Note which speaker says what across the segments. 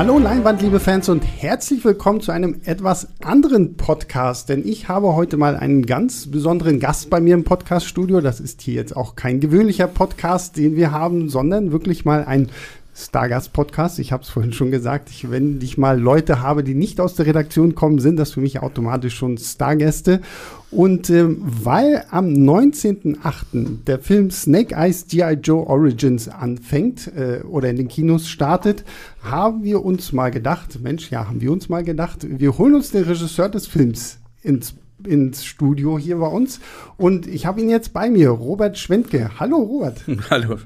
Speaker 1: Hallo Leinwand, liebe Fans und herzlich willkommen zu einem etwas anderen Podcast, denn ich habe heute mal einen ganz besonderen Gast bei mir im Podcaststudio. Das ist hier jetzt auch kein gewöhnlicher Podcast, den wir haben, sondern wirklich mal ein Stargast-Podcast. Ich habe es vorhin schon gesagt, ich, wenn ich mal Leute habe, die nicht aus der Redaktion kommen, sind das für mich automatisch schon Stargäste. Und äh, weil am 19.08. der Film Snake Eyes G.I. Joe Origins anfängt äh, oder in den Kinos startet, haben wir uns mal gedacht, Mensch, ja, haben wir uns mal gedacht, wir holen uns den Regisseur des Films ins ins Studio hier bei uns. Und ich habe ihn jetzt bei mir, Robert Schwendke. Hallo, Robert.
Speaker 2: Hallo,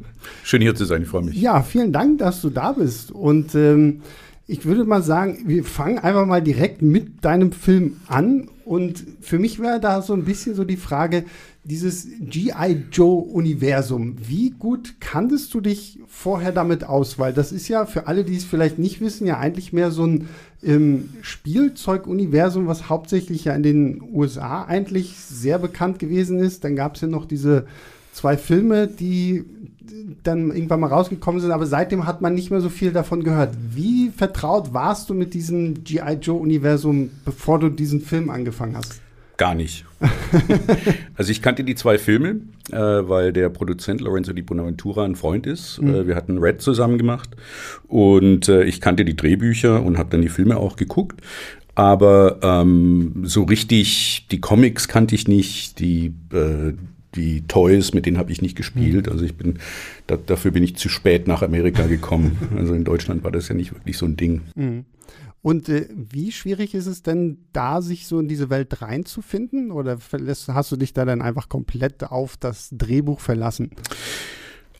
Speaker 2: schön hier zu sein, ich freue mich.
Speaker 1: Ja, vielen Dank, dass du da bist. Und ähm, ich würde mal sagen, wir fangen einfach mal direkt mit deinem Film an. Und für mich wäre da so ein bisschen so die Frage, dieses G.I. Joe-Universum, wie gut kanntest du dich vorher damit aus? Weil das ist ja für alle, die es vielleicht nicht wissen, ja eigentlich mehr so ein ähm, Spielzeug-Universum, was hauptsächlich ja in den USA eigentlich sehr bekannt gewesen ist. Dann gab es ja noch diese zwei Filme, die dann irgendwann mal rausgekommen sind, aber seitdem hat man nicht mehr so viel davon gehört. Wie vertraut warst du mit diesem G.I. Joe-Universum, bevor du diesen Film angefangen hast?
Speaker 2: Gar nicht. also ich kannte die zwei Filme, äh, weil der Produzent Lorenzo Di Bonaventura ein Freund ist. Mhm. Äh, wir hatten Red zusammen gemacht und äh, ich kannte die Drehbücher und habe dann die Filme auch geguckt. Aber ähm, so richtig, die Comics kannte ich nicht, die, äh, die Toys, mit denen habe ich nicht gespielt. Mhm. Also ich bin, da, dafür bin ich zu spät nach Amerika gekommen. also in Deutschland war das ja nicht wirklich so ein Ding. Mhm.
Speaker 1: Und äh, wie schwierig ist es denn, da sich so in diese Welt reinzufinden? Oder hast du dich da dann einfach komplett auf das Drehbuch verlassen?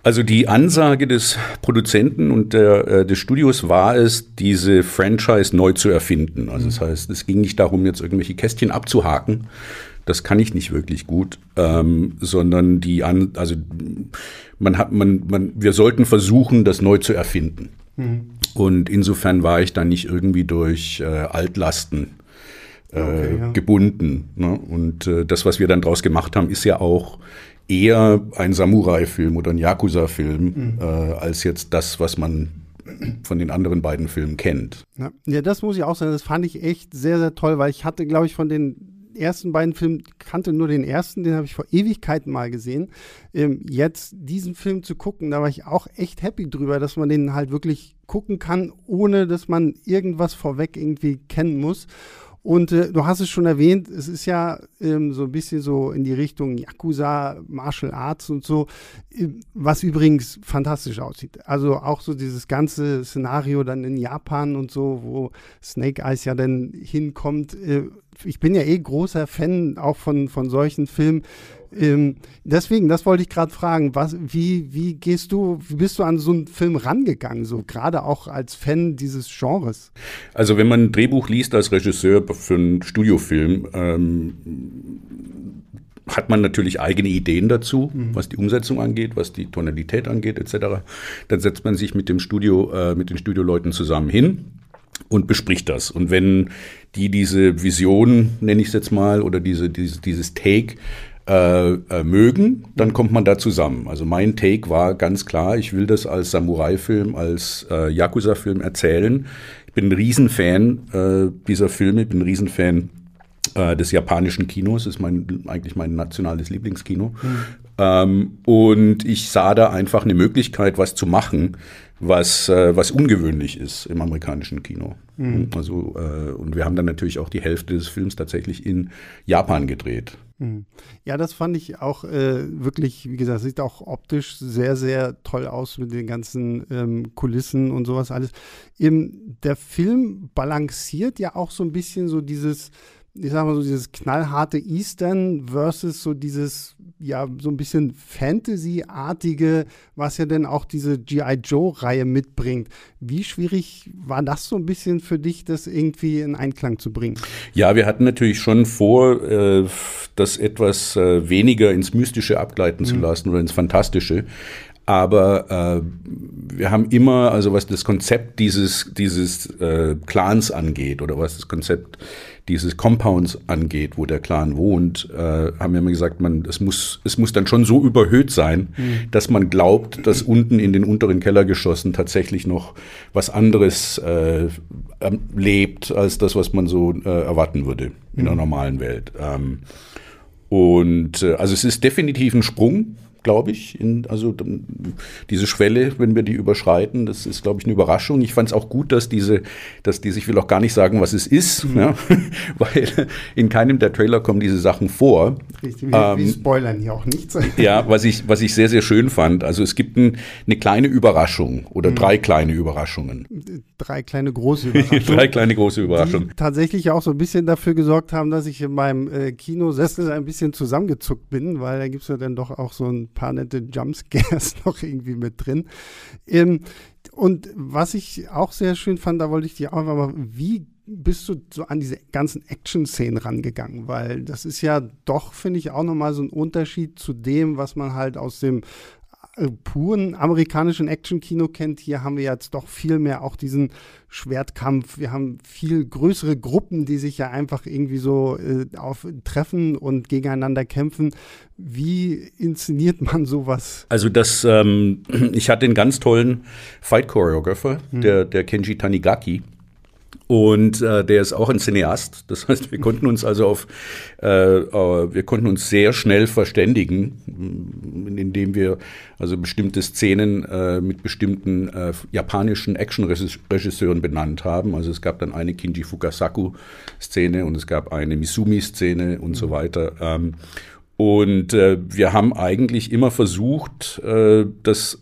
Speaker 2: Also die Ansage des Produzenten und der, äh, des Studios war es, diese Franchise neu zu erfinden. Also das heißt, es ging nicht darum, jetzt irgendwelche Kästchen abzuhaken. Das kann ich nicht wirklich gut, ähm, sondern die an, also man hat, man, man, wir sollten versuchen, das neu zu erfinden. Mhm. Und insofern war ich dann nicht irgendwie durch äh, Altlasten äh, okay, ja. gebunden. Ne? Und äh, das, was wir dann draus gemacht haben, ist ja auch eher ein Samurai-Film oder ein Yakuza-Film, mhm. äh, als jetzt das, was man von den anderen beiden Filmen kennt.
Speaker 1: Ja. ja, das muss ich auch sagen. Das fand ich echt sehr, sehr toll, weil ich hatte, glaube ich, von den ersten beiden Filmen, kannte nur den ersten, den habe ich vor Ewigkeiten mal gesehen. Ähm, jetzt diesen Film zu gucken, da war ich auch echt happy drüber, dass man den halt wirklich gucken kann, ohne dass man irgendwas vorweg irgendwie kennen muss. Und äh, du hast es schon erwähnt, es ist ja ähm, so ein bisschen so in die Richtung Yakuza, Martial Arts und so, äh, was übrigens fantastisch aussieht. Also auch so dieses ganze Szenario dann in Japan und so, wo Snake Eyes ja dann hinkommt. Äh, ich bin ja eh großer Fan auch von, von solchen Filmen. Ähm, deswegen, das wollte ich gerade fragen, was, wie, wie gehst du, wie bist du an so einen Film rangegangen, so gerade auch als Fan dieses Genres?
Speaker 2: Also wenn man ein Drehbuch liest als Regisseur für einen Studiofilm, ähm, hat man natürlich eigene Ideen dazu, mhm. was die Umsetzung angeht, was die Tonalität angeht, etc. Dann setzt man sich mit dem Studio, äh, mit den Studioleuten zusammen hin und bespricht das. Und wenn die diese Vision, nenne ich es jetzt mal, oder diese, diese, dieses Take äh, äh, mögen, dann kommt man da zusammen. Also mein Take war ganz klar, ich will das als Samurai-Film, als äh, Yakuza-Film erzählen. Ich bin ein Riesenfan äh, dieser Filme, ich bin ein Riesenfan äh, des japanischen Kinos, ist mein, eigentlich mein nationales Lieblingskino. Mhm. Ähm, und ich sah da einfach eine Möglichkeit, was zu machen, was, äh, was ungewöhnlich ist im amerikanischen Kino. Mhm. Also, äh, und wir haben dann natürlich auch die Hälfte des Films tatsächlich in Japan gedreht.
Speaker 1: Mhm. Ja, das fand ich auch äh, wirklich, wie gesagt, sieht auch optisch sehr, sehr toll aus mit den ganzen ähm, Kulissen und sowas alles. Im, der Film balanciert ja auch so ein bisschen so dieses ich sag mal so, dieses knallharte Eastern versus so dieses, ja, so ein bisschen Fantasy-artige, was ja dann auch diese G.I. Joe-Reihe mitbringt. Wie schwierig war das so ein bisschen für dich, das irgendwie in Einklang zu bringen?
Speaker 2: Ja, wir hatten natürlich schon vor, äh, das etwas äh, weniger ins Mystische abgleiten mhm. zu lassen oder ins Fantastische. Aber äh, wir haben immer, also was das Konzept dieses, dieses äh, Clans angeht oder was das Konzept dieses Compounds angeht, wo der Clan wohnt, äh, haben wir immer gesagt, man, es muss, es muss dann schon so überhöht sein, mhm. dass man glaubt, dass unten in den unteren Kellergeschossen tatsächlich noch was anderes äh, lebt, als das, was man so äh, erwarten würde in mhm. der normalen Welt. Ähm, und äh, also es ist definitiv ein Sprung glaube ich. In, also diese Schwelle, wenn wir die überschreiten, das ist, glaube ich, eine Überraschung. Ich fand es auch gut, dass diese, dass diese, ich will auch gar nicht sagen, was es ist, mhm. ja, weil in keinem der Trailer kommen diese Sachen vor.
Speaker 1: Richtig, wir, ähm, wir spoilern hier auch nichts.
Speaker 2: Ja, was ich, was ich sehr, sehr schön fand. Also es gibt ein, eine kleine Überraschung oder mhm. drei kleine Überraschungen.
Speaker 1: Drei kleine große Überraschungen.
Speaker 2: drei kleine große Überraschungen.
Speaker 1: Die tatsächlich auch so ein bisschen dafür gesorgt haben, dass ich in meinem äh, Kinosessel ein bisschen zusammengezuckt bin, weil da gibt es ja dann doch auch so ein paar nette Jumpscares noch irgendwie mit drin. Ähm, und was ich auch sehr schön fand, da wollte ich dir auch einfach mal, wie bist du so an diese ganzen Action-Szenen rangegangen? Weil das ist ja doch, finde ich, auch nochmal so ein Unterschied zu dem, was man halt aus dem puren amerikanischen Action-Kino kennt. Hier haben wir jetzt doch viel mehr auch diesen Schwertkampf. Wir haben viel größere Gruppen, die sich ja einfach irgendwie so äh, auf, treffen und gegeneinander kämpfen. Wie inszeniert man sowas?
Speaker 2: Also das, ähm, ich hatte einen ganz tollen Fight-Choreographer, hm. der, der Kenji Tanigaki. Und äh, der ist auch ein Cineast. Das heißt, wir konnten uns also auf, äh, äh, wir konnten uns sehr schnell verständigen, mm, indem wir also bestimmte Szenen äh, mit bestimmten äh, japanischen Action-Regisseuren benannt haben. Also es gab dann eine Kinji Fukasaku-Szene und es gab eine Misumi-Szene und so weiter. Ähm, und äh, wir haben eigentlich immer versucht, äh, das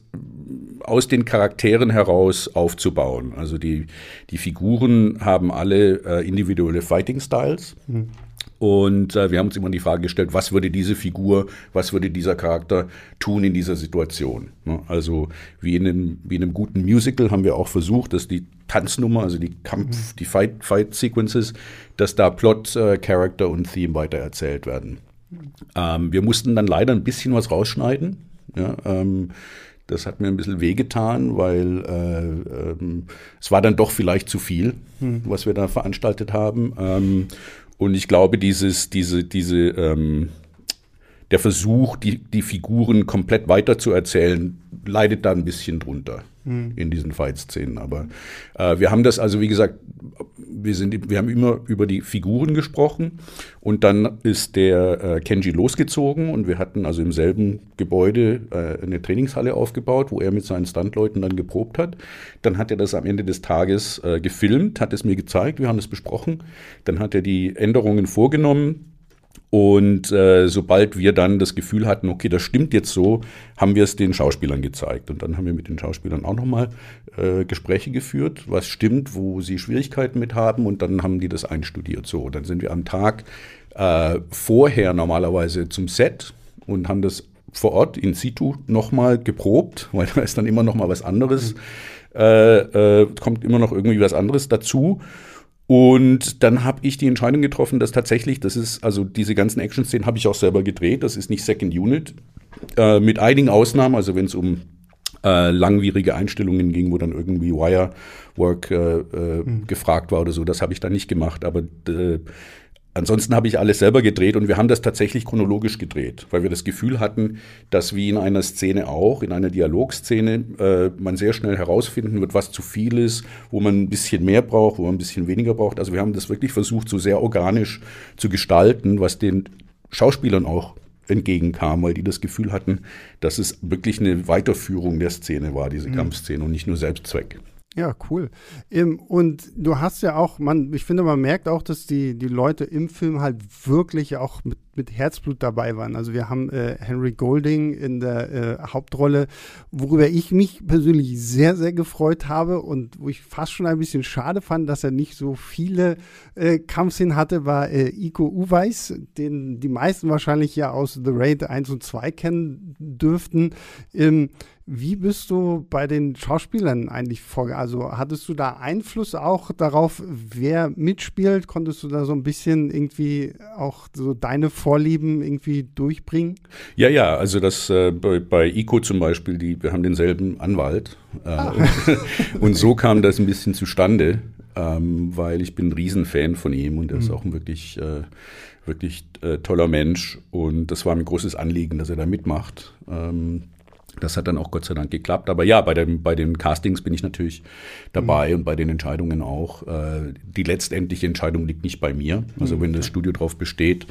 Speaker 2: aus den Charakteren heraus aufzubauen. Also die, die Figuren haben alle äh, individuelle Fighting Styles. Mhm. Und äh, wir haben uns immer die Frage gestellt, was würde diese Figur, was würde dieser Charakter tun in dieser Situation? Ne? Also wie in, einem, wie in einem guten Musical haben wir auch versucht, dass die Tanznummer, also die Kampf, mhm. die Fight, Fight Sequences, dass da Plot, äh, Character und Theme weiter erzählt werden. Mhm. Ähm, wir mussten dann leider ein bisschen was rausschneiden. Ja, ähm, das hat mir ein bisschen wehgetan, weil äh, ähm, es war dann doch vielleicht zu viel, hm. was wir da veranstaltet haben. Ähm, und ich glaube, dieses, diese, diese, ähm, der Versuch, die, die Figuren komplett weiterzuerzählen, leidet da ein bisschen drunter mhm. in diesen Fight-Szenen. Aber äh, wir haben das also, wie gesagt, wir, sind, wir haben immer über die Figuren gesprochen und dann ist der äh, Kenji losgezogen und wir hatten also im selben Gebäude äh, eine Trainingshalle aufgebaut, wo er mit seinen Standleuten dann geprobt hat. Dann hat er das am Ende des Tages äh, gefilmt, hat es mir gezeigt, wir haben es besprochen. Dann hat er die Änderungen vorgenommen und äh, sobald wir dann das Gefühl hatten, okay, das stimmt jetzt so, haben wir es den Schauspielern gezeigt. Und dann haben wir mit den Schauspielern auch nochmal äh, Gespräche geführt, was stimmt, wo sie Schwierigkeiten mit haben. Und dann haben die das einstudiert. So, dann sind wir am Tag äh, vorher normalerweise zum Set und haben das vor Ort in situ nochmal geprobt, weil da ist dann immer noch mal was anderes, äh, äh, kommt immer noch irgendwie was anderes dazu. Und dann habe ich die Entscheidung getroffen, dass tatsächlich, das ist, also diese ganzen Action-Szenen habe ich auch selber gedreht, das ist nicht Second Unit. Äh, mit einigen Ausnahmen, also wenn es um äh, langwierige Einstellungen ging, wo dann irgendwie Wirework äh, äh, mhm. gefragt war oder so, das habe ich dann nicht gemacht. Aber äh, Ansonsten habe ich alles selber gedreht und wir haben das tatsächlich chronologisch gedreht, weil wir das Gefühl hatten, dass wie in einer Szene auch, in einer Dialogszene, äh, man sehr schnell herausfinden wird, was zu viel ist, wo man ein bisschen mehr braucht, wo man ein bisschen weniger braucht. Also wir haben das wirklich versucht, so sehr organisch zu gestalten, was den Schauspielern auch entgegenkam, weil die das Gefühl hatten, dass es wirklich eine Weiterführung der Szene war, diese mhm. Kampfszene und nicht nur Selbstzweck.
Speaker 1: Ja, cool. Und du hast ja auch, man, ich finde, man merkt auch, dass die, die Leute im Film halt wirklich auch mit, mit Herzblut dabei waren. Also wir haben äh, Henry Golding in der äh, Hauptrolle, worüber ich mich persönlich sehr, sehr gefreut habe und wo ich fast schon ein bisschen schade fand, dass er nicht so viele äh, Kampfszenen hatte, war äh, Iko Uweis, den die meisten wahrscheinlich ja aus The Raid 1 und 2 kennen dürften. Ähm, wie bist du bei den Schauspielern eigentlich vorgegangen? Also hattest du da Einfluss auch darauf, wer mitspielt? Konntest du da so ein bisschen irgendwie auch so deine Vorlieben irgendwie durchbringen?
Speaker 2: Ja, ja, also das äh, bei, bei ICO zum Beispiel, die, wir haben denselben Anwalt. Äh, ah. und, und, so kam das ein bisschen zustande. ähm, weil ich bin ein Riesenfan von ihm und er ist auch ein wirklich, äh, wirklich äh, toller Mensch. Und das war mir ein großes Anliegen, dass er da mitmacht. Ähm, das hat dann auch Gott sei Dank geklappt. Aber ja, bei, dem, bei den Castings bin ich natürlich dabei mhm. und bei den Entscheidungen auch. Äh, die letztendliche Entscheidung liegt nicht bei mir. Also mhm. wenn das Studio darauf besteht,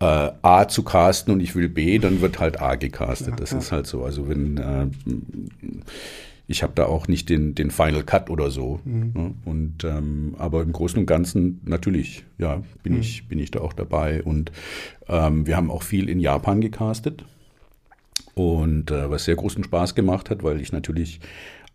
Speaker 2: äh, A zu casten und ich will B, dann wird halt A gecastet. Das ist halt so. Also wenn äh, ich habe da auch nicht den, den Final Cut oder so. Mhm. Ne? Und ähm, aber im Großen und Ganzen natürlich, ja, bin mhm. ich bin ich da auch dabei. Und ähm, wir haben auch viel in Japan gecastet und äh, was sehr großen Spaß gemacht hat, weil ich natürlich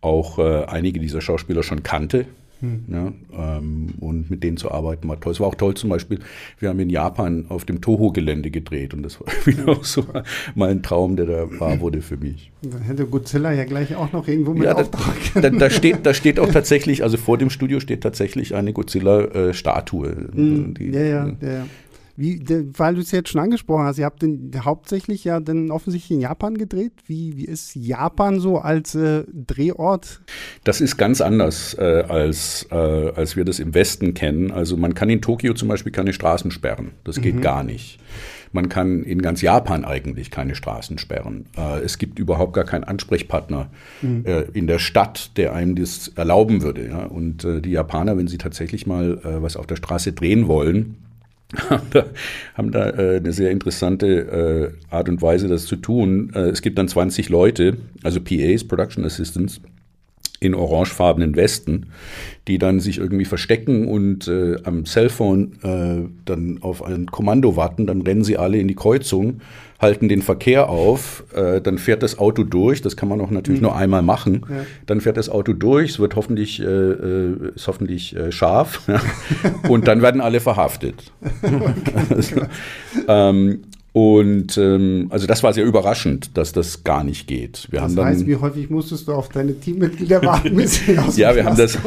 Speaker 2: auch äh, einige dieser Schauspieler schon kannte. Hm. Ja, ähm, und mit denen zu arbeiten war toll. Es war auch toll zum Beispiel, wir haben in Japan auf dem Toho-Gelände gedreht und das war wieder auch so mal ein Traum, der da wahr wurde für mich.
Speaker 1: Da hätte Godzilla ja gleich auch noch irgendwo mit
Speaker 2: ja, Auftrag. Da, da, steht, da steht auch tatsächlich, also vor dem Studio steht tatsächlich eine Godzilla-Statue.
Speaker 1: Hm. ja, ja, ja. Wie, weil du es jetzt schon angesprochen hast, ihr habt den, hauptsächlich ja dann offensichtlich in Japan gedreht. Wie, wie ist Japan so als äh, Drehort?
Speaker 2: Das ist ganz anders, äh, als, äh, als wir das im Westen kennen. Also man kann in Tokio zum Beispiel keine Straßen sperren. Das geht mhm. gar nicht. Man kann in ganz Japan eigentlich keine Straßen sperren. Äh, es gibt überhaupt gar keinen Ansprechpartner mhm. äh, in der Stadt, der einem das erlauben würde. Ja? Und äh, die Japaner, wenn sie tatsächlich mal was auf der Straße drehen wollen, haben da, äh, eine sehr interessante äh, Art und Weise, das zu tun. Äh, es gibt dann 20 Leute, also PAs, Production Assistants, in orangefarbenen Westen, die dann sich irgendwie verstecken und äh, am Cellphone äh, dann auf ein Kommando warten. Dann rennen sie alle in die Kreuzung halten den Verkehr auf, äh, dann fährt das Auto durch, das kann man auch natürlich mhm. nur einmal machen, ja. dann fährt das Auto durch, es wird hoffentlich, äh, äh ist hoffentlich äh, scharf und dann werden alle verhaftet. also, ähm, und ähm, also das war sehr überraschend, dass das gar nicht geht.
Speaker 1: Wir das haben heißt, dann, wie häufig musstest du auf deine Teammitglieder warten, bis
Speaker 2: sie aus Ja, wir haben, das,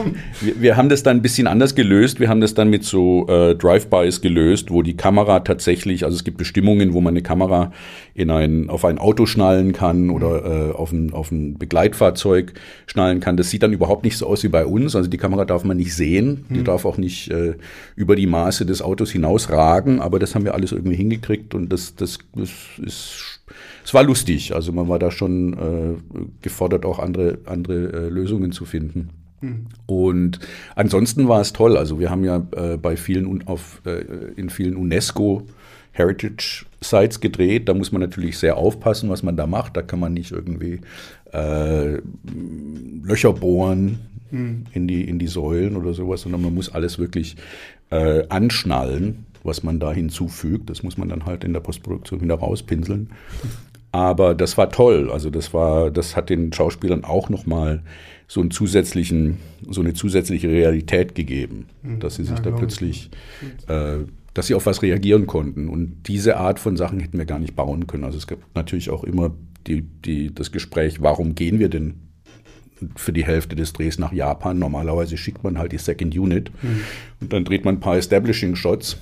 Speaker 2: wir, wir, haben das dann ein bisschen anders gelöst. Wir haben das dann mit so äh, Drive-Bys gelöst, wo die Kamera tatsächlich, also es gibt Bestimmungen, wo man eine Kamera in ein, auf ein Auto schnallen kann oder äh, auf, ein, auf ein Begleitfahrzeug schnallen kann. Das sieht dann überhaupt nicht so aus wie bei uns. Also die Kamera darf man nicht sehen. Die hm. darf auch nicht äh, über die Maße des Autos hinausragen. Aber das haben wir alles irgendwie hingekriegt und das das, das ist, es war lustig. Also man war da schon äh, gefordert, auch andere, andere äh, Lösungen zu finden. Mhm. Und ansonsten war es toll. Also wir haben ja äh, bei vielen auf, äh, in vielen UNESCO Heritage Sites gedreht. Da muss man natürlich sehr aufpassen, was man da macht. Da kann man nicht irgendwie äh, Löcher bohren mhm. in, die, in die Säulen oder sowas, sondern man muss alles wirklich äh, anschnallen was man da hinzufügt. Das muss man dann halt in der Postproduktion wieder rauspinseln. Aber das war toll. Also das war, das hat den Schauspielern auch nochmal so einen zusätzlichen, so eine zusätzliche Realität gegeben, mhm. dass sie sich ja, da plötzlich, äh, dass sie auf was reagieren konnten. Und diese Art von Sachen hätten wir gar nicht bauen können. Also es gab natürlich auch immer die, die, das Gespräch, warum gehen wir denn für die Hälfte des Drehs nach Japan? Normalerweise schickt man halt die Second Unit mhm. und dann dreht man ein paar Establishing Shots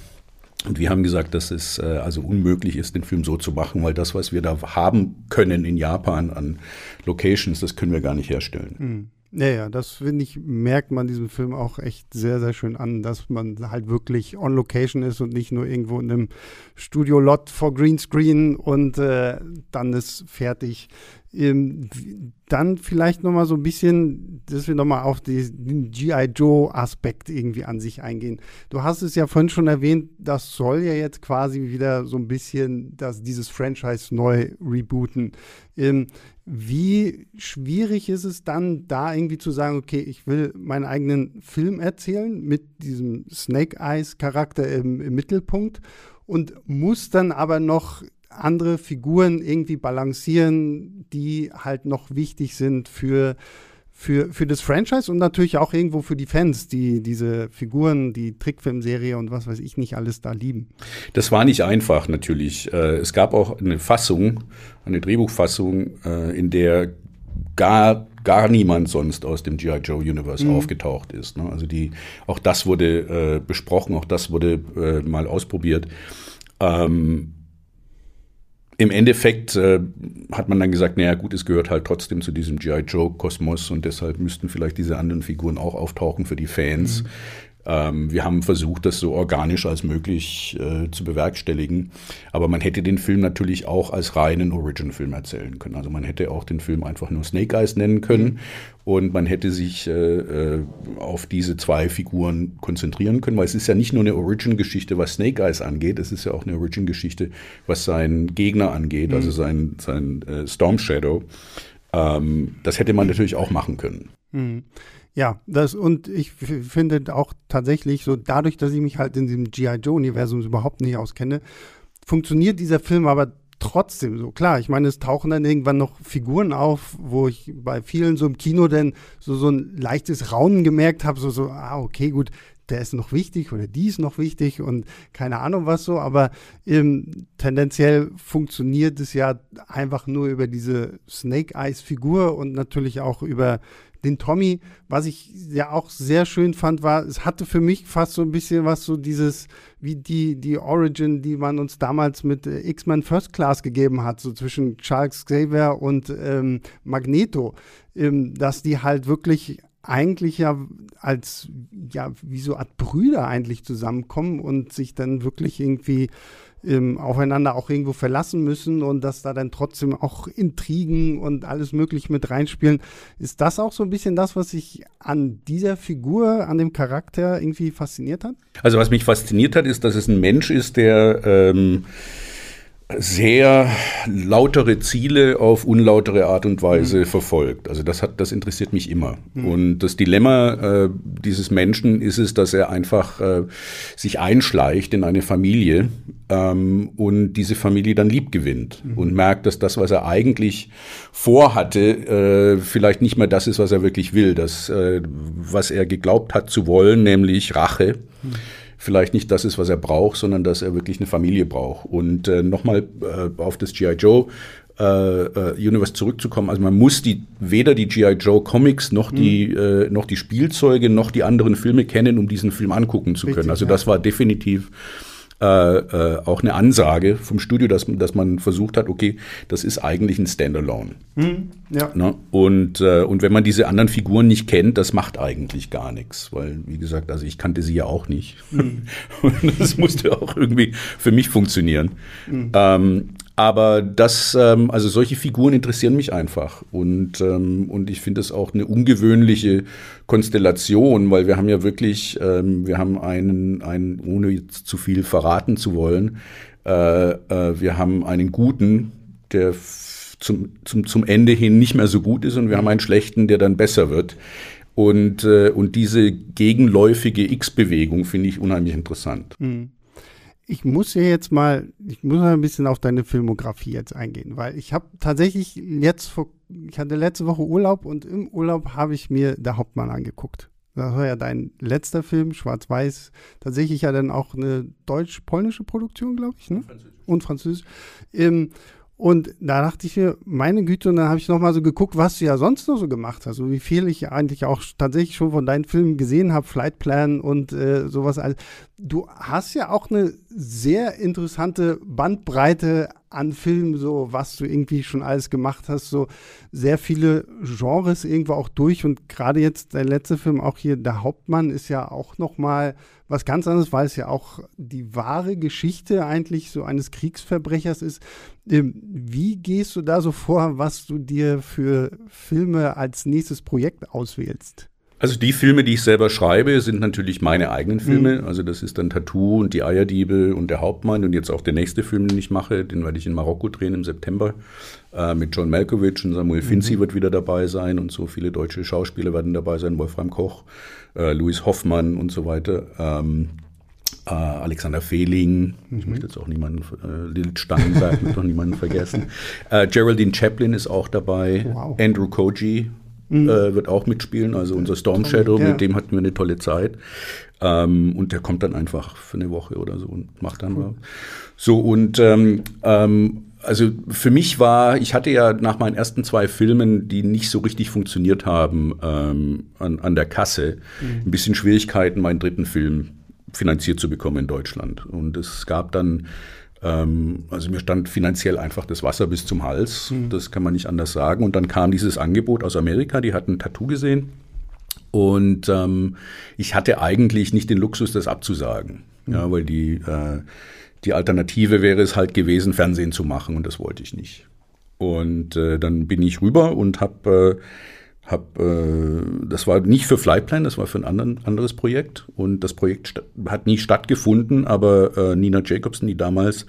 Speaker 2: und wir haben gesagt, dass es äh, also unmöglich ist, den Film so zu machen, weil das, was wir da haben können in Japan an Locations, das können wir gar nicht herstellen.
Speaker 1: Mhm. Ja, ja, das finde ich, merkt man diesem Film auch echt sehr, sehr schön an, dass man halt wirklich on location ist und nicht nur irgendwo in einem Studio-Lot vor Greenscreen und äh, dann ist fertig. Ähm, dann vielleicht nochmal so ein bisschen, dass wir nochmal auf den G.I. Joe-Aspekt irgendwie an sich eingehen. Du hast es ja vorhin schon erwähnt, das soll ja jetzt quasi wieder so ein bisschen dass dieses Franchise neu rebooten. Ähm, wie schwierig ist es dann, da irgendwie zu sagen, okay, ich will meinen eigenen Film erzählen mit diesem Snake Eyes-Charakter im, im Mittelpunkt und muss dann aber noch andere Figuren irgendwie balancieren, die halt noch wichtig sind für, für, für das Franchise und natürlich auch irgendwo für die Fans, die diese Figuren, die Trickfilmserie und was weiß ich nicht alles da lieben.
Speaker 2: Das war nicht einfach natürlich. Äh, es gab auch eine Fassung, eine Drehbuchfassung, äh, in der gar gar niemand sonst aus dem G.I. Joe Universe mhm. aufgetaucht ist. Ne? Also die, auch das wurde äh, besprochen, auch das wurde mal ausprobiert. Ähm, im Endeffekt äh, hat man dann gesagt, naja gut, es gehört halt trotzdem zu diesem GI Joe Kosmos und deshalb müssten vielleicht diese anderen Figuren auch auftauchen für die Fans. Mhm. Ähm, wir haben versucht, das so organisch als möglich äh, zu bewerkstelligen. Aber man hätte den Film natürlich auch als reinen Origin-Film erzählen können. Also man hätte auch den Film einfach nur Snake Eyes nennen können und man hätte sich äh, äh, auf diese zwei Figuren konzentrieren können, weil es ist ja nicht nur eine Origin-Geschichte, was Snake Eyes angeht, es ist ja auch eine Origin-Geschichte, was seinen Gegner angeht, also mhm. also sein, sein äh, Storm Shadow. Ähm, das hätte man natürlich auch machen können.
Speaker 1: Mhm. Ja, das und ich finde auch tatsächlich so, dadurch, dass ich mich halt in diesem G.I. Joe-Universum überhaupt nicht auskenne, funktioniert dieser Film aber trotzdem so. Klar, ich meine, es tauchen dann irgendwann noch Figuren auf, wo ich bei vielen so im Kino dann so, so ein leichtes Raunen gemerkt habe, so, so, ah, okay, gut, der ist noch wichtig oder die ist noch wichtig und keine Ahnung was so, aber ähm, tendenziell funktioniert es ja einfach nur über diese Snake Eyes Figur und natürlich auch über den Tommy, was ich ja auch sehr schön fand, war, es hatte für mich fast so ein bisschen was so dieses, wie die, die Origin, die man uns damals mit äh, X-Men First Class gegeben hat, so zwischen Charles Xavier und ähm, Magneto, ähm, dass die halt wirklich eigentlich ja als, ja, wie so Art Brüder eigentlich zusammenkommen und sich dann wirklich irgendwie ähm, aufeinander auch irgendwo verlassen müssen und dass da dann trotzdem auch Intrigen und alles Mögliche mit reinspielen. Ist das auch so ein bisschen das, was sich an dieser Figur, an dem Charakter irgendwie fasziniert hat?
Speaker 2: Also was mich fasziniert hat, ist, dass es ein Mensch ist, der ähm sehr lautere Ziele auf unlautere Art und Weise mhm. verfolgt. Also das hat, das interessiert mich immer. Mhm. Und das Dilemma äh, dieses Menschen ist es, dass er einfach äh, sich einschleicht in eine Familie ähm, und diese Familie dann lieb gewinnt mhm. und merkt, dass das, was er eigentlich vorhatte, äh, vielleicht nicht mehr das ist, was er wirklich will. Das, äh, was er geglaubt hat zu wollen, nämlich Rache mhm vielleicht nicht das ist, was er braucht, sondern dass er wirklich eine Familie braucht. Und äh, nochmal äh, auf das G.I. Joe äh, äh, Universe zurückzukommen. Also man muss die weder die G.I. Joe Comics noch mhm. die äh, noch die Spielzeuge noch die anderen Filme kennen, um diesen Film angucken zu können. Richtig, also das war definitiv äh, äh, auch eine Ansage vom Studio, dass, dass man versucht hat, okay, das ist eigentlich ein Standalone. Hm, ja. Ne? Und, äh, und wenn man diese anderen Figuren nicht kennt, das macht eigentlich gar nichts, weil, wie gesagt, also ich kannte sie ja auch nicht. Hm. und das musste auch irgendwie für mich funktionieren. Hm. Ähm, aber das, ähm, also solche Figuren interessieren mich einfach. Und, ähm, und ich finde es auch eine ungewöhnliche Konstellation, weil wir haben ja wirklich, ähm, wir haben einen, einen, ohne jetzt zu viel verraten zu wollen, äh, äh, wir haben einen guten, der zum, zum, zum Ende hin nicht mehr so gut ist und wir haben einen schlechten, der dann besser wird. Und, äh, und diese gegenläufige X-Bewegung finde ich unheimlich interessant. Mhm
Speaker 1: ich muss ja jetzt mal, ich muss mal ein bisschen auf deine Filmografie jetzt eingehen, weil ich habe tatsächlich jetzt vor, ich hatte letzte Woche Urlaub und im Urlaub habe ich mir der Hauptmann angeguckt. Das war ja dein letzter Film, Schwarz-Weiß. Tatsächlich ja dann auch eine deutsch-polnische Produktion, glaube ich, ne? Französisch. Und Französisch. Ähm, und da dachte ich mir, meine Güte, und dann habe ich nochmal so geguckt, was du ja sonst noch so gemacht hast. Und wie viel ich eigentlich auch tatsächlich schon von deinen Filmen gesehen habe, Flightplan und äh, sowas. Du hast ja auch eine sehr interessante Bandbreite an Filmen, so was du irgendwie schon alles gemacht hast, so sehr viele Genres irgendwo auch durch. Und gerade jetzt der letzte Film, auch hier Der Hauptmann, ist ja auch nochmal was ganz anderes, weil es ja auch die wahre Geschichte eigentlich so eines Kriegsverbrechers ist. Ähm, wie gehst du da so vor, was du dir für Filme als nächstes Projekt auswählst?
Speaker 2: Also die Filme, die ich selber schreibe, sind natürlich meine eigenen Filme. Mhm. Also das ist dann Tattoo und die Eierdiebe und der Hauptmann und jetzt auch der nächste Film, den ich mache, den werde ich in Marokko drehen im September äh, mit John Malkovich und Samuel mhm. Finzi wird wieder dabei sein und so viele deutsche Schauspieler werden dabei sein, Wolfram Koch, äh, Louis Hoffmann und so weiter. Ähm, äh, Alexander Fehling, mhm. ich möchte jetzt auch niemanden, äh, Lil Steinberg, noch niemanden vergessen. Äh, Geraldine Chaplin ist auch dabei, wow. Andrew Koji, mhm. äh, wird auch mitspielen. Also unser Storm Shadow, ja. mit dem hatten wir eine tolle Zeit. Ähm, und der kommt dann einfach für eine Woche oder so und macht dann cool. was. So und ähm, ähm, also für mich war, ich hatte ja nach meinen ersten zwei Filmen, die nicht so richtig funktioniert haben ähm, an, an der Kasse, mhm. ein bisschen Schwierigkeiten, meinen dritten Film finanziert zu bekommen in Deutschland. Und es gab dann also mir stand finanziell einfach das Wasser bis zum Hals, mhm. das kann man nicht anders sagen. Und dann kam dieses Angebot aus Amerika, die hatten ein Tattoo gesehen. Und ähm, ich hatte eigentlich nicht den Luxus, das abzusagen. Mhm. Ja, weil die, äh, die Alternative wäre es halt gewesen, Fernsehen zu machen und das wollte ich nicht. Und äh, dann bin ich rüber und habe äh, hab, äh, das war nicht für Flightplan, das war für ein anderen, anderes Projekt. Und das Projekt hat nie stattgefunden, aber äh, Nina Jacobson, die damals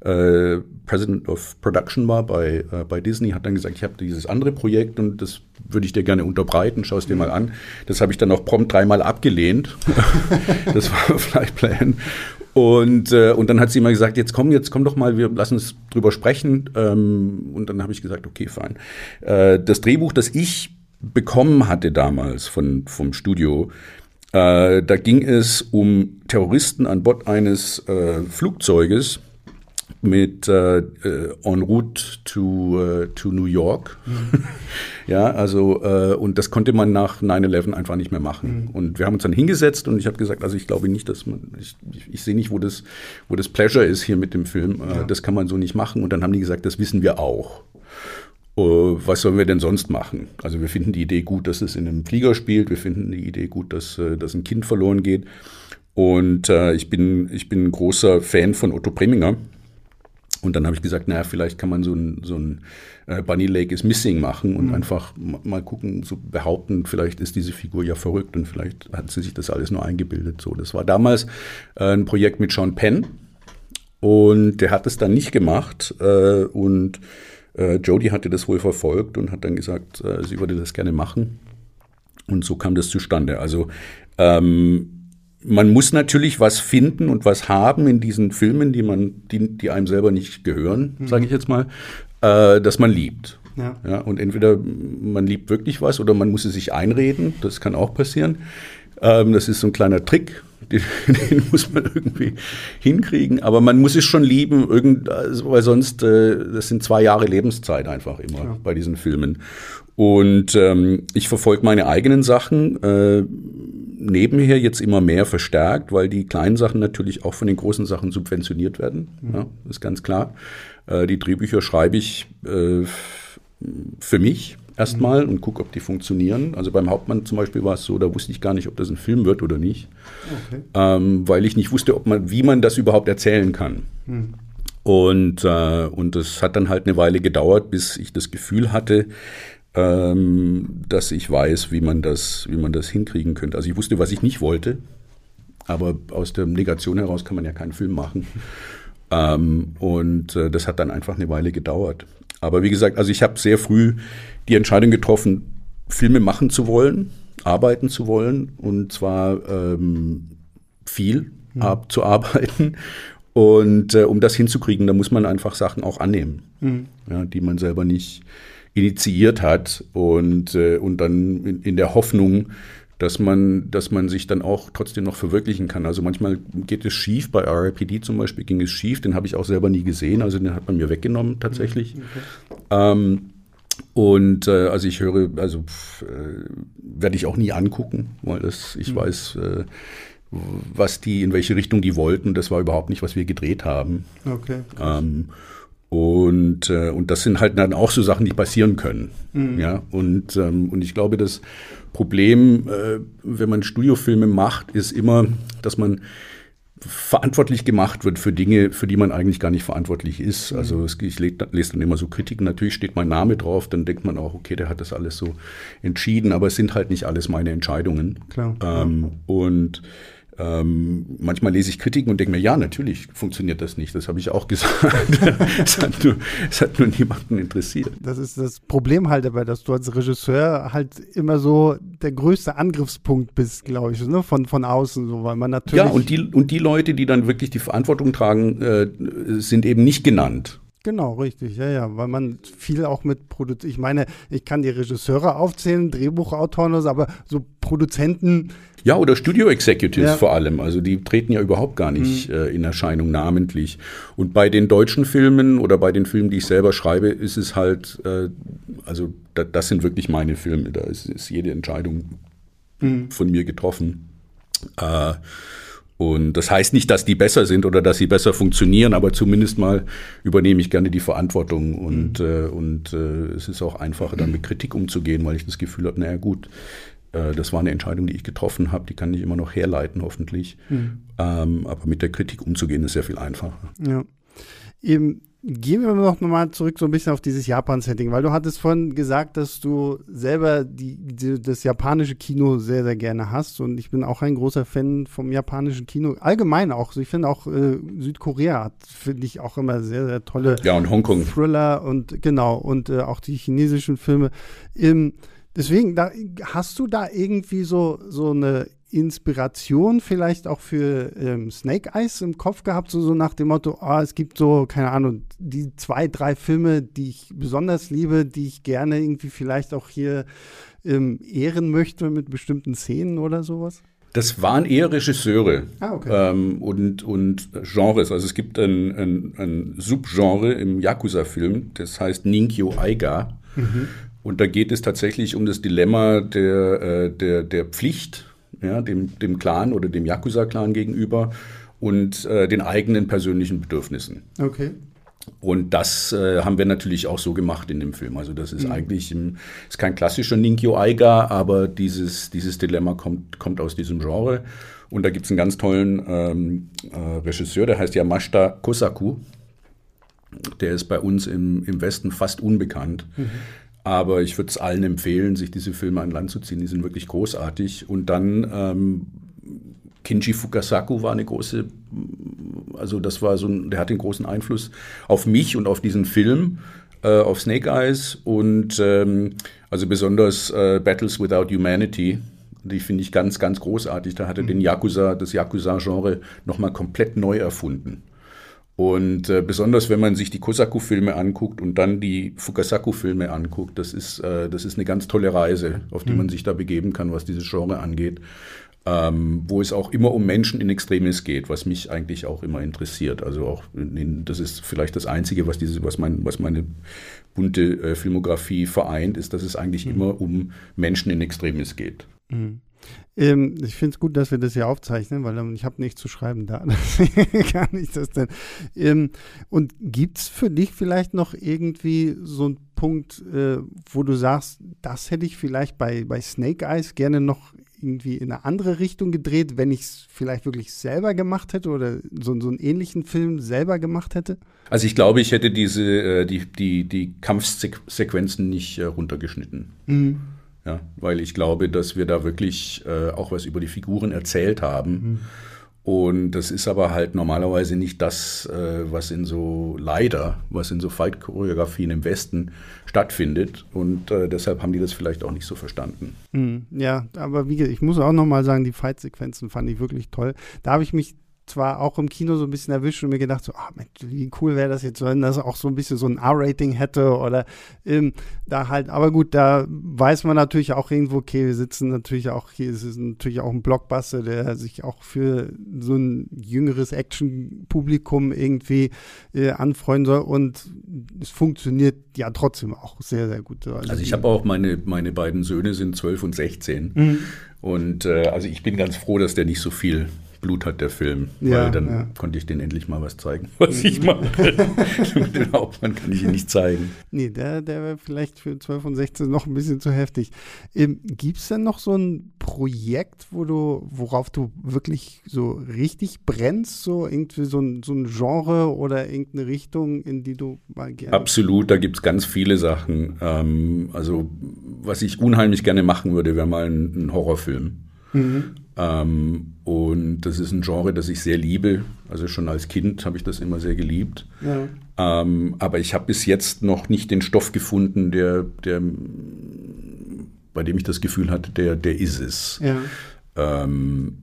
Speaker 2: äh, President of Production war bei, äh, bei Disney, hat dann gesagt, ich habe dieses andere Projekt und das würde ich dir gerne unterbreiten, schau es dir mal an. Das habe ich dann auch prompt dreimal abgelehnt. das war Flightplan. Und, äh, und dann hat sie immer gesagt, jetzt komm, jetzt komm doch mal, wir lassen uns drüber sprechen. Ähm, und dann habe ich gesagt, okay, fein. Äh, das Drehbuch, das ich bekommen hatte damals von, vom Studio, äh, da ging es um Terroristen an Bord eines äh, Flugzeuges mit äh, äh en route to, uh, to New York. Mhm. ja, also äh, und das konnte man nach 9-11 einfach nicht mehr machen. Mhm. Und wir haben uns dann hingesetzt und ich habe gesagt, also ich glaube nicht, dass man, ich, ich, ich sehe nicht, wo das, wo das Pleasure ist hier mit dem Film. Äh, ja. Das kann man so nicht machen. Und dann haben die gesagt, das wissen wir auch. Uh, was sollen wir denn sonst machen? Also wir finden die Idee gut, dass es in einem Flieger spielt. Wir finden die Idee gut, dass, äh, dass ein Kind verloren geht. Und äh, ich, bin, ich bin ein großer Fan von Otto Preminger. Und dann habe ich gesagt, naja, vielleicht kann man so ein, so ein äh, Bunny Lake is Missing machen und mhm. einfach mal gucken, so behaupten, vielleicht ist diese Figur ja verrückt und vielleicht hat sie sich das alles nur eingebildet. So, das war damals äh, ein Projekt mit Sean Penn und der hat es dann nicht gemacht äh, und äh, Jodie hatte das wohl verfolgt und hat dann gesagt, äh, sie würde das gerne machen. Und so kam das zustande. Also ähm, man muss natürlich was finden und was haben in diesen Filmen, die man, die, die einem selber nicht gehören, mhm. sage ich jetzt mal, äh, dass man liebt. Ja. ja. Und entweder man liebt wirklich was oder man muss es sich einreden. Das kann auch passieren. Ähm, das ist so ein kleiner Trick, den, den, muss man irgendwie hinkriegen. Aber man muss es schon lieben, irgend, also, weil sonst, äh, das sind zwei Jahre Lebenszeit einfach immer ja. bei diesen Filmen. Und ähm, ich verfolge meine eigenen Sachen äh, nebenher jetzt immer mehr verstärkt, weil die kleinen Sachen natürlich auch von den großen Sachen subventioniert werden. Mhm. Ja, ist ganz klar. Äh, die Drehbücher schreibe ich äh, für mich erstmal und gucke, ob die funktionieren. Also beim Hauptmann zum Beispiel war es so, da wusste ich gar nicht, ob das ein Film wird oder nicht, okay. ähm, weil ich nicht wusste, ob man, wie man das überhaupt erzählen kann. Mhm. Und, äh, und das hat dann halt eine Weile gedauert, bis ich das Gefühl hatte, ähm, dass ich weiß, wie man, das, wie man das hinkriegen könnte. Also ich wusste, was ich nicht wollte, aber aus der Negation heraus kann man ja keinen Film machen. Ähm, und äh, das hat dann einfach eine Weile gedauert. Aber wie gesagt, also ich habe sehr früh die Entscheidung getroffen, Filme machen zu wollen, arbeiten zu wollen und zwar ähm, viel mhm. abzuarbeiten. Und äh, um das hinzukriegen, da muss man einfach Sachen auch annehmen, mhm. ja, die man selber nicht initiiert hat und, äh, und dann in, in der Hoffnung, dass man, dass man sich dann auch trotzdem noch verwirklichen kann. Also manchmal geht es schief, bei RIPD zum Beispiel ging es schief, den habe ich auch selber nie gesehen, also den hat man mir weggenommen tatsächlich. Mhm, okay. Ähm, und äh, also ich höre, also äh, werde ich auch nie angucken, weil das, ich mhm. weiß, äh, was die, in welche Richtung die wollten. Das war überhaupt nicht, was wir gedreht haben. Okay. Ähm, und, äh, und das sind halt dann auch so Sachen, die passieren können. Mhm. Ja, und, ähm, und ich glaube, das Problem, äh, wenn man Studiofilme macht, ist immer, dass man verantwortlich gemacht wird für Dinge, für die man eigentlich gar nicht verantwortlich ist. Mhm. Also es, ich lese dann immer so Kritiken, natürlich steht mein Name drauf, dann denkt man auch, okay, der hat das alles so entschieden, aber es sind halt nicht alles meine Entscheidungen. Klar. Ähm, und ähm, manchmal lese ich Kritiken und denke mir, ja, natürlich funktioniert das nicht. Das habe ich auch gesagt. es, hat nur, es hat nur niemanden interessiert.
Speaker 1: Das ist das Problem halt dabei, dass du als Regisseur halt immer so der größte Angriffspunkt bist, glaube ich, ne? von, von außen, so, weil man natürlich.
Speaker 2: Ja, und die, und die Leute, die dann wirklich die Verantwortung tragen, äh, sind eben nicht genannt.
Speaker 1: Genau, richtig, ja, ja, weil man viel auch mit Produzenten, ich meine, ich kann die Regisseure aufzählen, Drehbuchautoren, aber so Produzenten.
Speaker 2: Ja, oder Studio Executives ja. vor allem, also die treten ja überhaupt gar nicht mhm. äh, in Erscheinung namentlich. Und bei den deutschen Filmen oder bei den Filmen, die ich selber schreibe, ist es halt, äh, also da, das sind wirklich meine Filme, da ist, ist jede Entscheidung mhm. von mir getroffen. Äh, Und das heißt nicht, dass die besser sind oder dass sie besser funktionieren, aber zumindest mal übernehme ich gerne die Verantwortung und, mhm. äh, und äh, es ist auch einfacher, dann mit Kritik umzugehen, weil ich das Gefühl habe, naja gut, das war eine Entscheidung, die ich getroffen habe, die kann ich immer noch herleiten, hoffentlich. Mhm. Ähm, aber mit der Kritik umzugehen, ist sehr viel einfacher.
Speaker 1: Ja. Eben Gehen wir noch mal zurück so ein bisschen auf dieses Japan-Setting, weil du hattest vorhin gesagt, dass du selber die, die, das japanische Kino sehr, sehr gerne hast und ich bin auch ein großer Fan vom japanischen Kino, allgemein auch. Ich finde auch äh, Südkorea hat, finde ich auch immer sehr, sehr tolle
Speaker 2: ja, und Hongkong.
Speaker 1: Thriller und genau und äh, auch die chinesischen Filme. Ähm, deswegen, da, hast du da irgendwie so, so eine Inspiration vielleicht auch für ähm, Snake Eyes im Kopf gehabt, so, so nach dem Motto, oh, es gibt so, keine Ahnung, die zwei, drei Filme, die ich besonders liebe, die ich gerne irgendwie vielleicht auch hier ähm, ehren möchte mit bestimmten Szenen oder sowas?
Speaker 2: Das waren eher Regisseure
Speaker 1: ah, okay.
Speaker 2: ähm, und, und Genres. Also es gibt ein, ein, ein Subgenre im Yakuza-Film, das heißt Ninkyo Aiga. Mhm. Und da geht es tatsächlich um das Dilemma der, äh, der, der Pflicht ja, dem, dem Clan oder dem Yakuza-Clan gegenüber und äh, den eigenen persönlichen Bedürfnissen.
Speaker 1: Okay.
Speaker 2: Und das äh, haben wir natürlich auch so gemacht in dem Film. Also das ist mhm. eigentlich ein, ist kein klassischer Ninkyo Aiga, aber dieses, dieses Dilemma kommt, kommt aus diesem Genre. Und da gibt es einen ganz tollen ähm, äh, Regisseur, der heißt Yamashita Kosaku. Der ist bei uns im, im Westen fast unbekannt. Mhm. Aber ich würde es allen empfehlen, sich diese Filme an Land zu ziehen. Die sind wirklich großartig. Und dann ähm, Kinji Fukasaku war eine große, also das war so ein, der hat den großen Einfluss auf mich und auf diesen Film, äh, auf Snake Eyes und ähm, also besonders äh, Battles Without Humanity. Die finde ich ganz, ganz großartig. Da hat er den Yakuza, das Yakuza-Genre nochmal komplett neu erfunden. Und äh, besonders wenn man sich die Kosaku-Filme anguckt und dann die Fukasaku-Filme anguckt, das ist, äh, das ist eine ganz tolle Reise, auf die mhm. man sich da begeben kann, was dieses Genre angeht. Ähm, wo es auch immer um Menschen in Extremis geht, was mich eigentlich auch immer interessiert. Also auch, in, das ist vielleicht das Einzige, was, diese, was, mein, was meine bunte äh, Filmografie vereint, ist, dass es eigentlich mhm. immer um Menschen in Extremis geht.
Speaker 1: Mhm. Ähm, ich finde es gut, dass wir das hier aufzeichnen, weil ähm, ich habe nichts zu schreiben da. Kann ich das denn. Ähm, und gibt es für dich vielleicht noch irgendwie so einen Punkt, äh, wo du sagst, das hätte ich vielleicht bei, bei Snake Eyes gerne noch irgendwie in eine andere Richtung gedreht, wenn ich es vielleicht wirklich selber gemacht hätte oder so, so einen ähnlichen Film selber gemacht hätte?
Speaker 2: Also ich glaube, ich hätte diese, äh, die, die, die Kampfsequenzen nicht äh, runtergeschnitten. Mhm. Ja, weil ich glaube, dass wir da wirklich äh, auch was über die Figuren erzählt haben. Mhm. Und das ist aber halt normalerweise nicht das, äh, was in so, leider, was in so Fight-Choreografien im Westen stattfindet. Und äh, deshalb haben die das vielleicht auch nicht so verstanden.
Speaker 1: Mhm, ja, aber wie gesagt, ich muss auch nochmal sagen, die Fight-Sequenzen fand ich wirklich toll. Da habe ich mich zwar auch im Kino so ein bisschen erwischt und mir gedacht, so, ah, Mensch, wie cool wäre das jetzt, wenn das auch so ein bisschen so ein R-Rating hätte oder ähm, da halt, aber gut, da weiß man natürlich auch irgendwo, okay, wir sitzen natürlich auch hier, es ist natürlich auch ein Blockbuster, der sich auch für so ein jüngeres Action-Publikum irgendwie äh, anfreuen soll und es funktioniert ja trotzdem auch sehr, sehr gut.
Speaker 2: Also, also ich habe auch meine, meine beiden Söhne sind 12 und 16 mhm. und äh, also ich bin ganz froh, dass der nicht so viel Blut hat, der Film. Ja, weil dann ja. konnte ich denen endlich mal was zeigen, was ich mache. den Hauptmann kann ich ihn nicht zeigen.
Speaker 1: Nee, der, der wäre vielleicht für 12 und 16 noch ein bisschen zu heftig. Ähm, Gibt es denn noch so ein Projekt, wo du, worauf du wirklich so richtig brennst, so irgendwie so ein, so ein Genre oder irgendeine Richtung, in die du mal gerne.
Speaker 2: Absolut, da gibt es ganz viele Sachen. Ähm, also, was ich unheimlich gerne machen würde, wäre mal ein, ein Horrorfilm. Mhm. Ähm, und das ist ein Genre, das ich sehr liebe. Also schon als Kind habe ich das immer sehr geliebt. Ja. Ähm, aber ich habe bis jetzt noch nicht den Stoff gefunden, der, der, bei dem ich das Gefühl hatte, der, der ist es. Ja, ähm,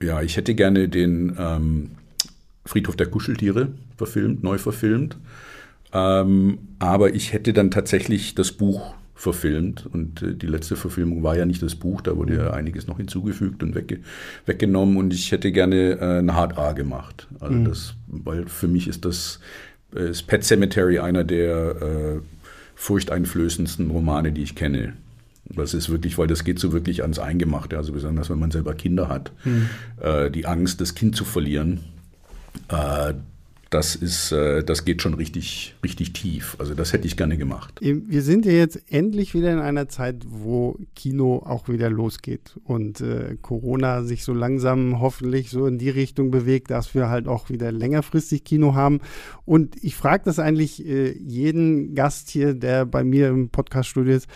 Speaker 2: ja ich hätte gerne den ähm, Friedhof der Kuscheltiere verfilmt, neu verfilmt. Ähm, aber ich hätte dann tatsächlich das Buch verfilmt. Und äh, die letzte Verfilmung war ja nicht das Buch, da wurde ja einiges noch hinzugefügt und wegge weggenommen. Und ich hätte gerne äh, ein Hard A gemacht. Also mhm. das, weil für mich ist das äh, ist Pet Cemetery einer der äh, furchteinflößendsten Romane, die ich kenne. Das ist wirklich, weil das geht so wirklich ans Eingemachte, also besonders wenn man selber Kinder hat. Mhm. Äh, die Angst, das Kind zu verlieren, äh, das ist, äh, das geht schon richtig, richtig tief. Also das hätte ich gerne gemacht.
Speaker 1: Wir sind ja jetzt endlich wieder in einer Zeit, wo Kino auch wieder losgeht und äh, Corona sich so langsam hoffentlich so in die Richtung bewegt, dass wir halt auch wieder längerfristig Kino haben. Und ich frage das eigentlich äh, jeden Gast hier, der bei mir im Podcaststudio ist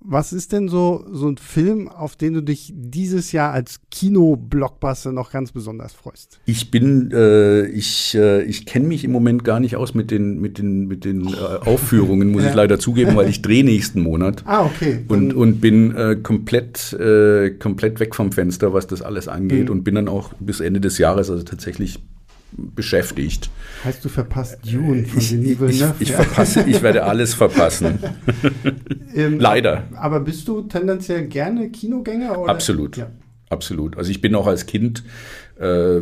Speaker 1: was ist denn so, so ein Film, auf den du dich dieses Jahr als Kino-Blockbuster noch ganz besonders freust?
Speaker 2: Ich bin, äh, ich, äh, ich kenne mich im Moment gar nicht aus mit den, mit den, mit den äh, Aufführungen, muss ja. ich leider zugeben, weil ich drehe nächsten Monat.
Speaker 1: Ah, okay.
Speaker 2: Und, und bin äh, komplett, äh, komplett weg vom Fenster, was das alles angeht mhm. und bin dann auch bis Ende des Jahres also tatsächlich beschäftigt.
Speaker 1: Heißt, du verpasst Dune von
Speaker 2: ich, Denis Villeneuve? Ich, ich, ja. verpasse, ich werde alles verpassen. ähm, Leider.
Speaker 1: Aber bist du tendenziell gerne Kinogänger?
Speaker 2: Oder? Absolut. Ja. Absolut. Also ich bin auch als Kind, äh,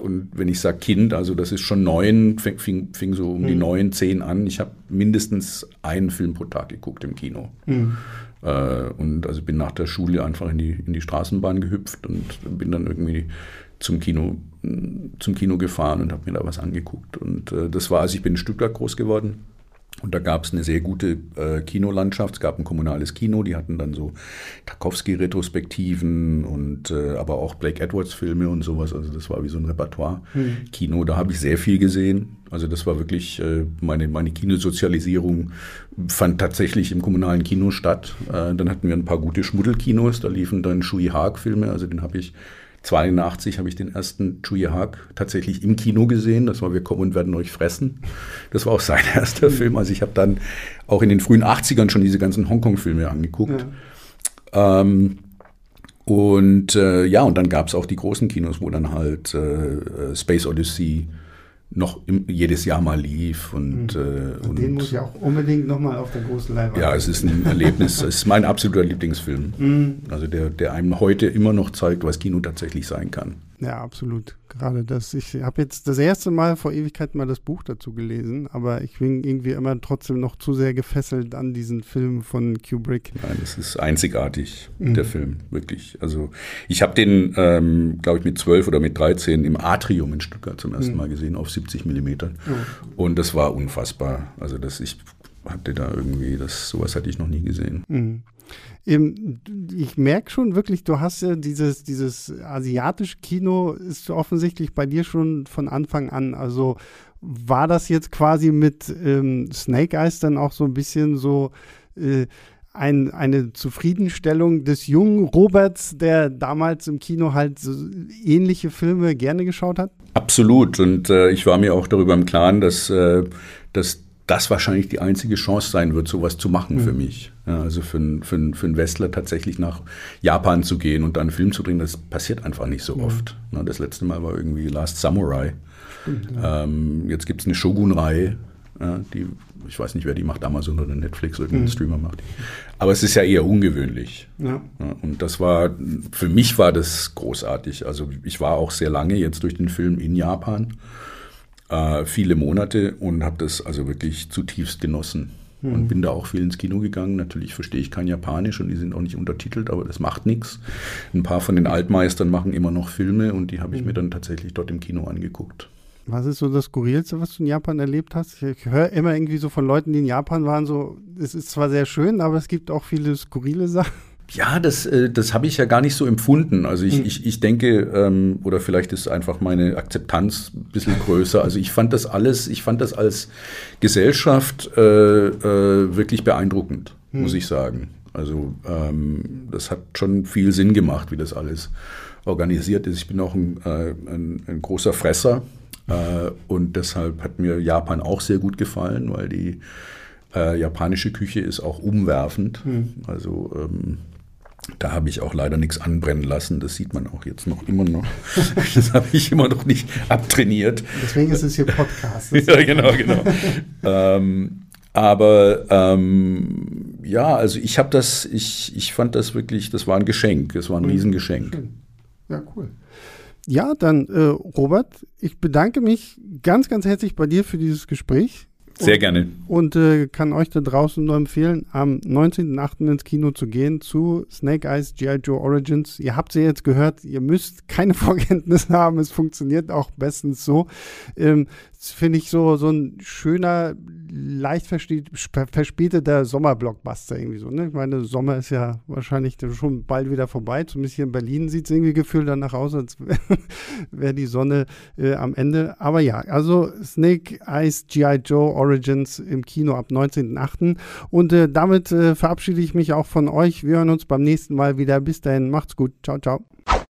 Speaker 2: und wenn ich sage Kind, also das ist schon neun, fing, fing, fing so um mhm. die neun, zehn an. Ich habe mindestens einen Film pro Tag geguckt im Kino. Mhm. Äh, und also bin nach der Schule einfach in die, in die Straßenbahn gehüpft und bin dann irgendwie zum Kino, zum Kino gefahren und habe mir da was angeguckt. Und äh, das war, also ich bin in Stuttgart groß geworden. Und da gab es eine sehr gute äh, Kinolandschaft. Es gab ein kommunales Kino, die hatten dann so Tarkovsky-Retrospektiven und äh, aber auch Blake Edwards-Filme und sowas. Also das war wie so ein Repertoire-Kino. Hm. Da habe ich sehr viel gesehen. Also das war wirklich äh, meine, meine Kinosozialisierung fand tatsächlich im kommunalen Kino statt. Äh, dann hatten wir ein paar gute Schmuddelkinos. Da liefen dann Shui Haag-Filme. Also den habe ich 82 habe ich den ersten Chuyi Haag tatsächlich im Kino gesehen. Das war Wir kommen und werden euch fressen. Das war auch sein erster mhm. Film. Also ich habe dann auch in den frühen 80ern schon diese ganzen Hongkong-Filme angeguckt. Ja. Ähm, und äh, ja, und dann gab es auch die großen Kinos, wo dann halt äh, Space Odyssey, noch im, jedes Jahr mal lief. Und,
Speaker 1: mhm. äh, und den muss ich auch unbedingt nochmal auf der großen Leinwand.
Speaker 2: Ja, es ist ein Erlebnis. es ist mein absoluter Lieblingsfilm. Mhm. Also der, der einem heute immer noch zeigt, was Kino tatsächlich sein kann.
Speaker 1: Ja, absolut. Gerade das. Ich habe jetzt das erste Mal vor Ewigkeit mal das Buch dazu gelesen, aber ich bin irgendwie immer trotzdem noch zu sehr gefesselt an diesen Film von Kubrick.
Speaker 2: Nein, das ist einzigartig, mhm. der Film, wirklich. Also ich habe den, ähm, glaube ich, mit 12 oder mit 13 im Atrium in Stuttgart zum ersten mhm. Mal gesehen, auf 70 Millimeter. Oh. Und das war unfassbar. Also das, ich hatte da irgendwie, das, sowas hatte ich noch nie gesehen.
Speaker 1: Mhm ich merke schon wirklich, du hast ja dieses, dieses asiatische Kino ist offensichtlich bei dir schon von Anfang an. Also war das jetzt quasi mit ähm, Snake Eyes dann auch so ein bisschen so äh, ein, eine Zufriedenstellung des jungen Roberts, der damals im Kino halt so ähnliche Filme gerne geschaut hat?
Speaker 2: Absolut. Und äh, ich war mir auch darüber im Klaren, dass, äh, dass das wahrscheinlich die einzige Chance sein wird, sowas zu machen mhm. für mich. Ja, also für, für, für einen Westler tatsächlich nach Japan zu gehen und dann einen Film zu bringen, das passiert einfach nicht so mhm. oft. das letzte Mal war irgendwie Last Samurai. Stimmt, ja. ähm, jetzt gibt es eine Shogun-Reihe, ja, die, ich weiß nicht, wer die macht, Amazon oder Netflix oder irgendein mhm. Streamer macht die. Aber es ist ja eher ungewöhnlich. Und das war, für mich war das großartig. Also ich war auch sehr lange jetzt durch den Film in Japan äh, viele Monate und habe das also wirklich zutiefst genossen. Mhm. Und bin da auch viel ins Kino gegangen. Natürlich verstehe ich kein Japanisch und die sind auch nicht untertitelt, aber das macht nichts. Ein paar von den Altmeistern machen immer noch Filme und die habe ich mhm. mir dann tatsächlich dort im Kino angeguckt.
Speaker 1: Was ist so das Skurrilste, was du in Japan erlebt hast? Ich höre immer irgendwie so von Leuten, die in Japan waren, so, es ist zwar sehr schön, aber es gibt auch viele skurrile Sachen.
Speaker 2: Ja, das, äh, das habe ich ja gar nicht so empfunden. Also ich, mhm. ich, ich denke, ähm, oder vielleicht ist einfach meine Akzeptanz ein bisschen größer. Also ich fand das alles, ich fand das als Gesellschaft äh, äh, wirklich beeindruckend, mhm. muss ich sagen. Also ähm, das hat schon viel Sinn gemacht, wie das alles organisiert ist. Ich bin auch ein, äh, ein, ein großer Fresser äh, und deshalb hat mir Japan auch sehr gut gefallen, weil die äh, japanische Küche ist auch umwerfend. Mhm. Also ähm, da habe ich auch leider nichts anbrennen lassen. Das sieht man auch jetzt noch immer noch. Das habe ich immer noch nicht abtrainiert.
Speaker 1: Deswegen ist es hier Podcast.
Speaker 2: ja, genau, genau. ähm, aber ähm, ja, also ich habe das, ich, ich fand das wirklich, das war ein Geschenk. Es war ein mhm. Riesengeschenk.
Speaker 1: Ja, cool. Ja, dann äh, Robert, ich bedanke mich ganz, ganz herzlich bei dir für dieses Gespräch.
Speaker 2: Sehr gerne.
Speaker 1: Und äh, kann euch da draußen nur empfehlen, am 19.08. ins Kino zu gehen zu Snake Eyes G.I. Joe Origins. Ihr habt sie jetzt gehört, ihr müsst keine Vorkenntnisse haben, es funktioniert auch bestens so. Ähm, finde ich so, so ein schöner, leicht verspäteter Sommerblockbuster irgendwie so. Ne? Ich meine, Sommer ist ja wahrscheinlich schon bald wieder vorbei. Zumindest hier in Berlin sieht es irgendwie gefühlt danach aus, als wäre die Sonne äh, am Ende. Aber ja, also Snake Eyes G.I. Joe Origins im Kino ab 19.08. Und äh, damit äh, verabschiede ich mich auch von euch. Wir hören uns beim nächsten Mal wieder. Bis dahin, macht's gut. Ciao, ciao.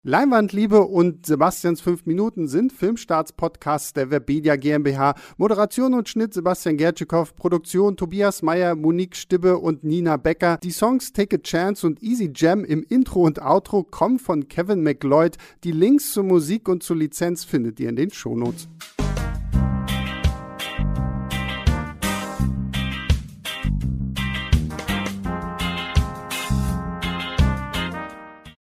Speaker 1: Leinwandliebe und Sebastians 5 Minuten sind Filmstarts-Podcasts der Webedia GmbH. Moderation und Schnitt Sebastian Gertschikow, Produktion Tobias Meyer, Monique Stibbe und Nina Becker. Die Songs Take a Chance und Easy Jam im Intro und Outro kommen von Kevin McLeod. Die Links zur Musik und zur Lizenz findet ihr in den Shownotes.